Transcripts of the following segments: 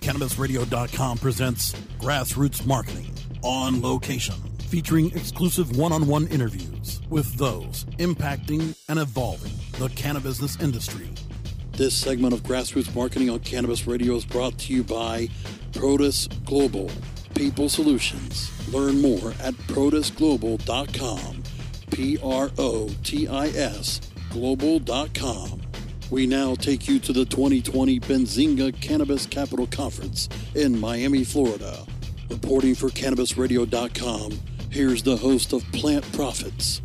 CannabisRadio.com presents Grassroots Marketing on location, featuring exclusive one on one interviews with those impacting and evolving the cannabis industry. This segment of Grassroots Marketing on Cannabis Radio is brought to you by Protis Global, People Solutions. Learn more at protisglobal.com. P R O T I S global.com. We now take you to the 2020 Benzinga Cannabis Capital Conference in Miami, Florida. Reporting for CannabisRadio.com, here's the host of Plant Profits,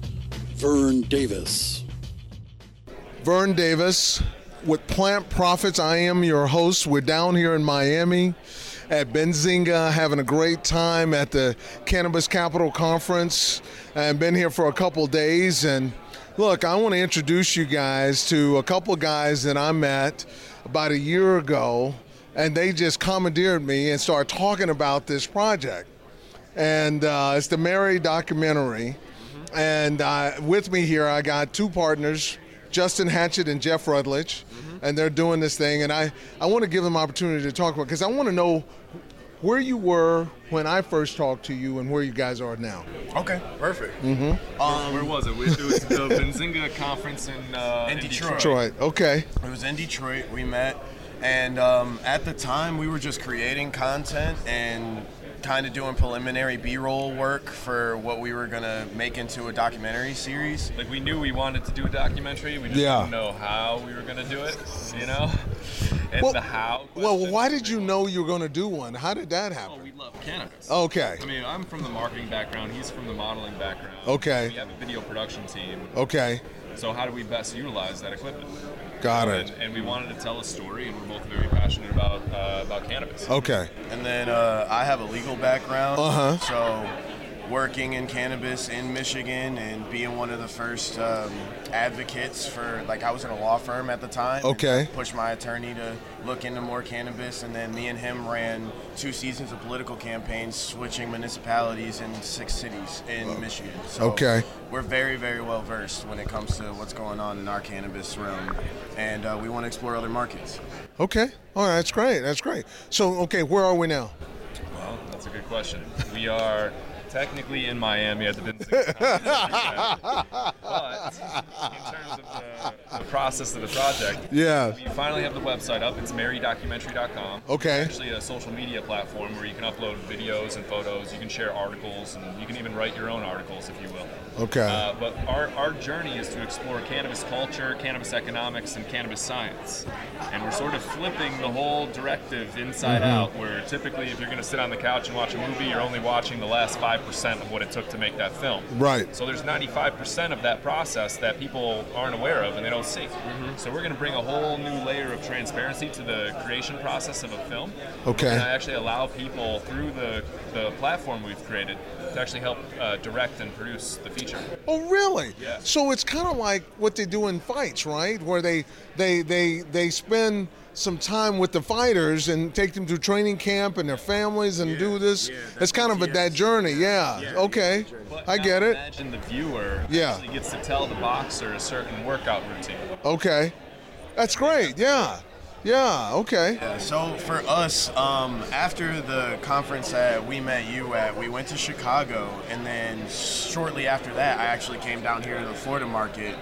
Vern Davis. Vern Davis with Plant Profits. I am your host. We're down here in Miami at Benzinga having a great time at the Cannabis Capital Conference and been here for a couple days and Look, I want to introduce you guys to a couple of guys that I met about a year ago, and they just commandeered me and started talking about this project. And uh, it's the Mary documentary. And uh, with me here, I got two partners, Justin Hatchett and Jeff Rutledge, and they're doing this thing. And I, I want to give them opportunity to talk about because I want to know where you were when I first talked to you and where you guys are now. Okay, perfect. Mm-hmm. Um, Where was it? It was the Benzinga conference in, uh, in Detroit. Detroit. Okay. It was in Detroit. We met, and um, at the time we were just creating content and kind of doing preliminary B-roll work for what we were gonna make into a documentary series. Like we knew we wanted to do a documentary. We just Yeah. didn't know how we were gonna do it. You know, and Well- the how. Well, why did you know you were going to do one? How did that Oh, happen? we love cannabis. Okay. I mean, I'm from the marketing background. He's from the modeling background. Okay. We have a video production team. Okay. So how do we best utilize that equipment? Got And, it. and we wanted to tell a story, and we're both very passionate about uh, about cannabis. Okay. And then uh, I have a legal background. Uh-huh. So working in cannabis in Michigan and being one of the first um, advocates for, like, I was in a law firm at the time. Okay. Pushed my attorney to look into more cannabis, and then me and him ran two seasons of political campaigns, switching municipalities in six cities in Michigan. So Okay. We're very, very well versed when it comes to what's going on in our cannabis realm, and uh, we want to explore other markets. Okay. All right. That's great. That's great. So, okay, where are we now? Well, that's a good question. We are technically in Miami at the Conference, but in terms of the, the process of the project, Yeah. we finally have the website up. It's marydocumentary.com. Okay. It's actually a social media platform where you can upload videos and photos. You can share articles, and you can even write your own articles if you will. Okay. Uh, but our, our journey is to explore cannabis culture, cannabis economics, and cannabis science. And we're sort of flipping the whole directive inside Mhm. out, where typically if you're going to sit on the couch and watch a movie, you're only watching the last 5% of what it took to make that film. Right. So there's 95% of that process that people aren't aware of and they don't see. So we're going to bring a whole new layer of transparency to the creation process of a film. Okay. To actually allow people through the, the platform we've created to actually help uh, direct and produce the feature. Oh, really? Yeah. So it's kind of like what they do in fights, right? Where they they they they spend some time with the fighters and take them to training camp and their families and do this. it's kind of a, that journey. Yeah. okay. I get it. Imagine the viewer Yeah. actually gets to tell the boxer a certain workout routine. Okay. That's great. Yeah. Yeah. Okay. Yeah, so for us, um, after the conference that we met you at, we went to Chicago, and then shortly after that, I actually came down here to the Florida market,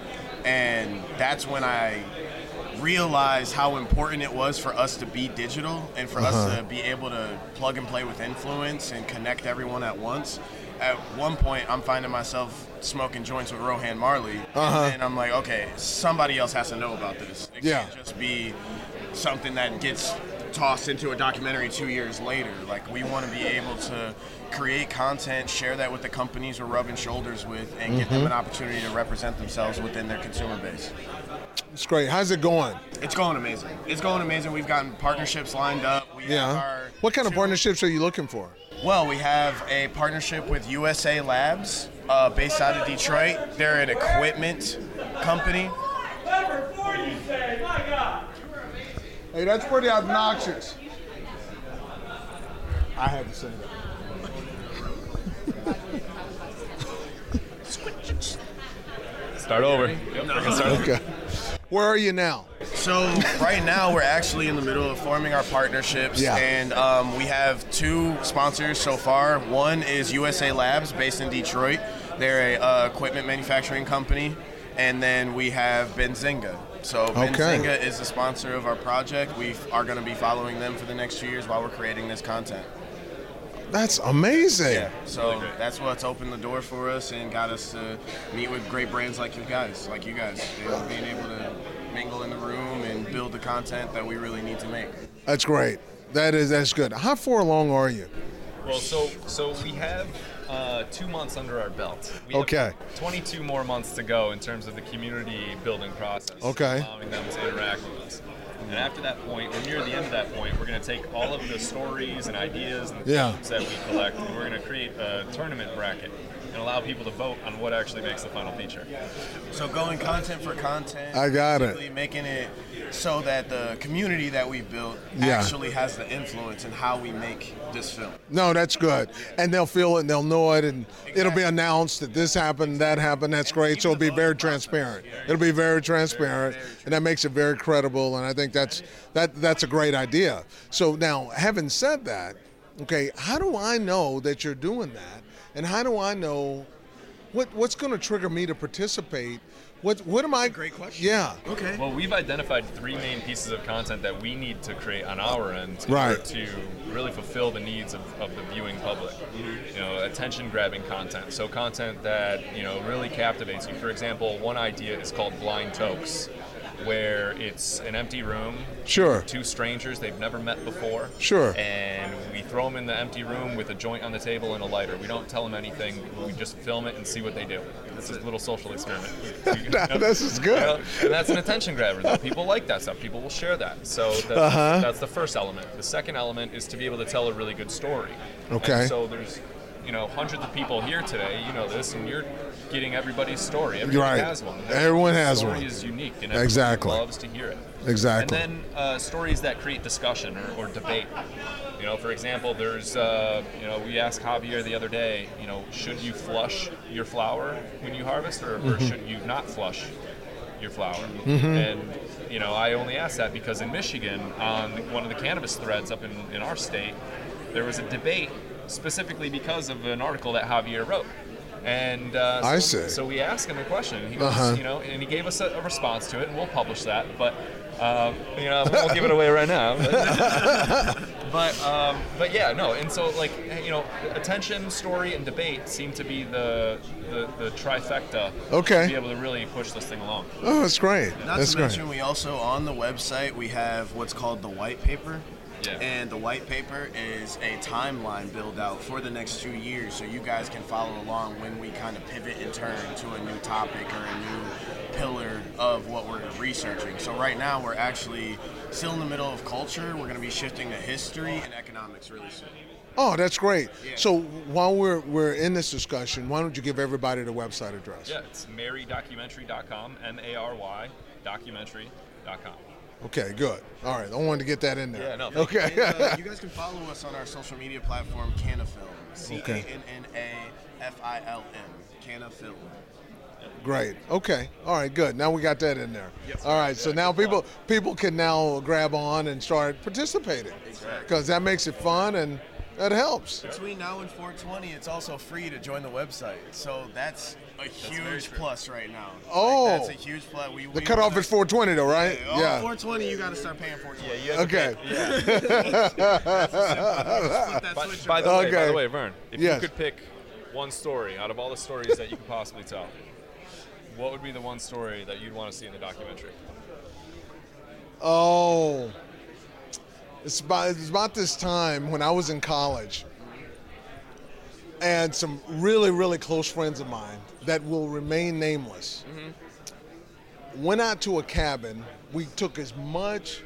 and that's when I realized how important it was for us to be digital and for us Uh-huh. to be able to plug and play with influence and connect everyone at once. At one point, I'm finding myself smoking joints with Rohan Marley, Uh-huh. and I'm like, okay, somebody else has to know about this. It Yeah. can't just be something that gets tossed into a documentary two years later. Like we want to be able to create content, share that with the companies we're rubbing shoulders with, and give them an opportunity to represent themselves within their consumer base. It's great. How's it going? It's going amazing. It's going amazing. We've gotten partnerships lined up. We Yeah. our What kind of partnerships are you looking for? well, we have a partnership with USA Labs, uh, based out of Detroit. They're an equipment company. Hey, that's pretty obnoxious. I had to say that. Start over. Yep, we can start over. Okay. Where are you now? So right now we're actually in the middle of forming our partnerships, Yeah. and um, we have two sponsors so far. One is USA Labs, based in Detroit. They're a uh, equipment manufacturing company, and then we have Benzinga. So Okay. Benzinga is the sponsor of our project. We are going to be following them for the next two years while we're creating this content. That's amazing. Yeah. So that's what's opened the door for us and got us to meet with great brands like you guys, like you guys, you know, being able to mingle in the room and build the content that we really need to make. That's great. That is that's good. How far along are you? Well, so so we have uh, two months under our belt. We Okay. Have 22 more months to go in terms of the community building process. Okay. Allowing them to interact with us. And after that point, we're near the end of that point. We're going to take all of the stories and ideas and Yeah. that we collect, and we're going to create a tournament bracket and allow people to vote on what actually makes the final feature. So going content for content. I got it. Making it so that the community that we built Yeah. actually has the influence in how we make this film. No, that's good. And they'll feel it and they'll know it and it'll be announced that this happened, that happened. That's great. So it'll be very transparent. It'll be very transparent and that makes it very credible and I think that's that that's a great idea. So now, having said that, okay, how do I know that you're doing that? And how do I know what what's going to trigger me to participate? What what am I Great question. Yeah. Okay. Well, we've identified three main pieces of content that we need to create on our end Right. to really fulfill the needs of, of the viewing public. You know, attention-grabbing content. So content that you know really captivates you. For example, one idea is called blind tokes. Where it's an empty room. Sure. Two strangers they've never met before. Sure. And we throw them in the empty room with a joint on the table and a lighter. We don't tell them anything. We just film it and see what they do. It's a little social experiment. this is good. You know, and that's an attention grabber, though. People like that stuff. People will share that. So that's, Uh-huh. that's the first element. The second element is to be able to tell a really good story. Okay. And so there's, you know, hundreds of people here today. You know this, and you're getting everybody's story. Everybody Right. has one. Everyone has story one. is unique, and Exactly. loves to hear it. Exactly. And then uh, stories that create discussion or, or debate. You know, for example, there's, uh, you know, we asked Javier the other day, you know, should you flush your flower when you harvest, or, or Mhm. should you not flush your flower? Mhm. And you know, I only asked that because in Michigan, on one of the cannabis threads up in, in our state, there was a debate specifically because of an article that Javier wrote. And uh, I so, see. so we asked him a question. He goes, Uh-huh. you know, and he gave us a, a response to it, and we'll publish that. But um, you know, we won't give it away right now. But, but, um, but yeah, no. And so like you know, attention, story, and debate seem to be the the, the trifecta. Okay. To be able to really push this thing along. Oh, that's great. Not that's to great. mention, we also on the website we have what's called the white paper. Yeah. And the white paper is a timeline build out for the next two years, so you guys can follow along when we kind of pivot and turn to a new topic or a new pillar of what we're researching. So right now we're actually still in the middle of culture. We're going to be shifting to history and economics really soon. Oh, that's great. So while we're we're in this discussion, why don't you give everybody the website address? Yeah, it's marydocumentary.com, M-A-R-Y, documentary.com. Okay, good. All right, I wanted to get that in there. Yeah, no, Okay. And, uh, you guys can follow us on our social media platform, Cannafilm. C A N N A F I L M. Cannafilm. Great. Okay. All right. Good. Now we got that in there. Yes. All right. So now people people can now grab on and start participating Exactly. because that makes it fun and that helps. Between now and 420, it's also free to join the website. So that's a huge plus right now. Like, Oh. that's a huge plus. We, The we cutoff is 420 though, right? Oh, 420, you got to start paying 420. Yeah, Okay. By, by the way, by the way, Vern, if Yes. you could pick one story out of all the stories that you could possibly tell, what would be the one story that you'd want to see in the documentary? Oh, it's about it's about this time when I was in college, and some really really close friends of mine that will remain nameless mm-hmm. went out to a cabin. We took as much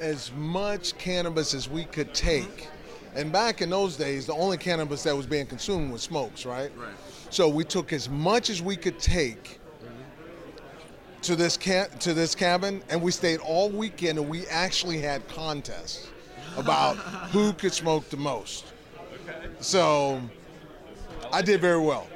as much cannabis as we could take. Mm-hmm. And back in those days, the only cannabis that was being consumed was smokes, right? Right. So we took as much as we could take mm-hmm. to this ca- to this cabin, and we stayed all weekend, and we actually had contests about who could smoke the most. So I did very well.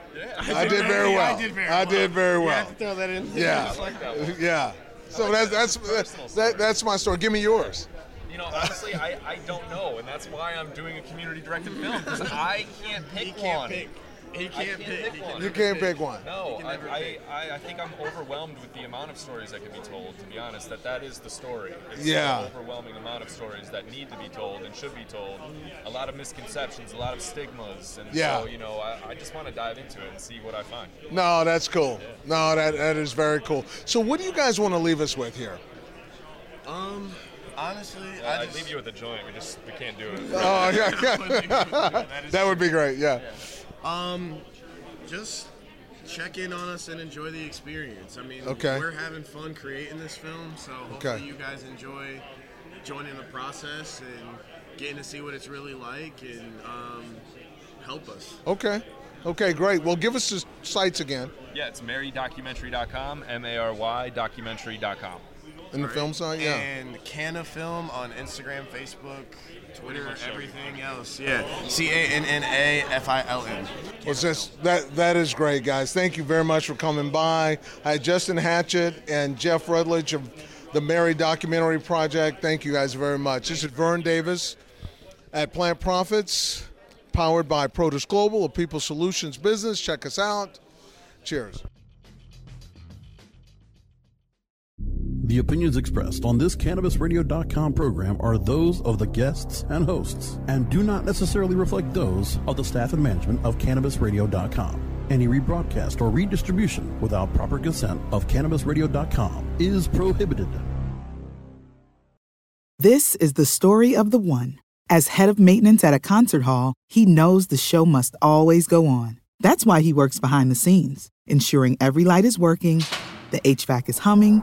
I did very Yeah, well. I did very I did well. very You well. have to throw that in. Yeah. Like. Yeah. So that's that's that, that's my story. Give me yours. You know, honestly, I, I don't know, and that's why I'm doing a community-directed film because I can't pick He can't one. Pick. He I can't pick. He one. You can't pick one. No, I, I, pick. I, I think I'm overwhelmed with the amount of stories that can be told. To be honest, that that is the story. It's Yeah. an overwhelming amount of stories that need to be told and should be told. A lot of misconceptions, a lot of stigmas, and Yeah. so you know, I, I just want to dive into it and see what I find. No, that's cool. No, that that is very cool. So what do you guys want to leave us with here? Um, honestly, Uh, I I'd leave you with a joint. We just we can't do it. Oh yeah, that would be great. Yeah. Um, just check in on us and enjoy the experience. I mean, Okay. we're having fun creating this film, so hopefully Okay. you guys enjoy joining the process and getting to see what it's really like and um, help us. Okay. Okay, great. Well, give us the sites again Yeah, it's marydocumentary.com, M-A-R-Y documentary.com. in the film site. Yeah. And Canna Film on Instagram, Facebook, Twitter, everything else. Yeah. C A N N A F I L N. Well, just that that is great, guys. Thank you very much for coming by. I had Justin Hatchett and Jeff Rutledge of the Mary Documentary Project. Thank you guys very much. This is Vern Davis at Plant Profits, powered by Protis Global, a People Solutions business. Check us out. Cheers. The opinions expressed on this CannabisRadio.com program are those of the guests and hosts and do not necessarily reflect those of the staff and management of CannabisRadio.com. Any rebroadcast or redistribution without proper consent of CannabisRadio.com is prohibited. This is the story of the one. As head of maintenance at a concert hall, he knows the show must always go on. That's why he works behind the scenes, ensuring every light is working, the HVAC is humming,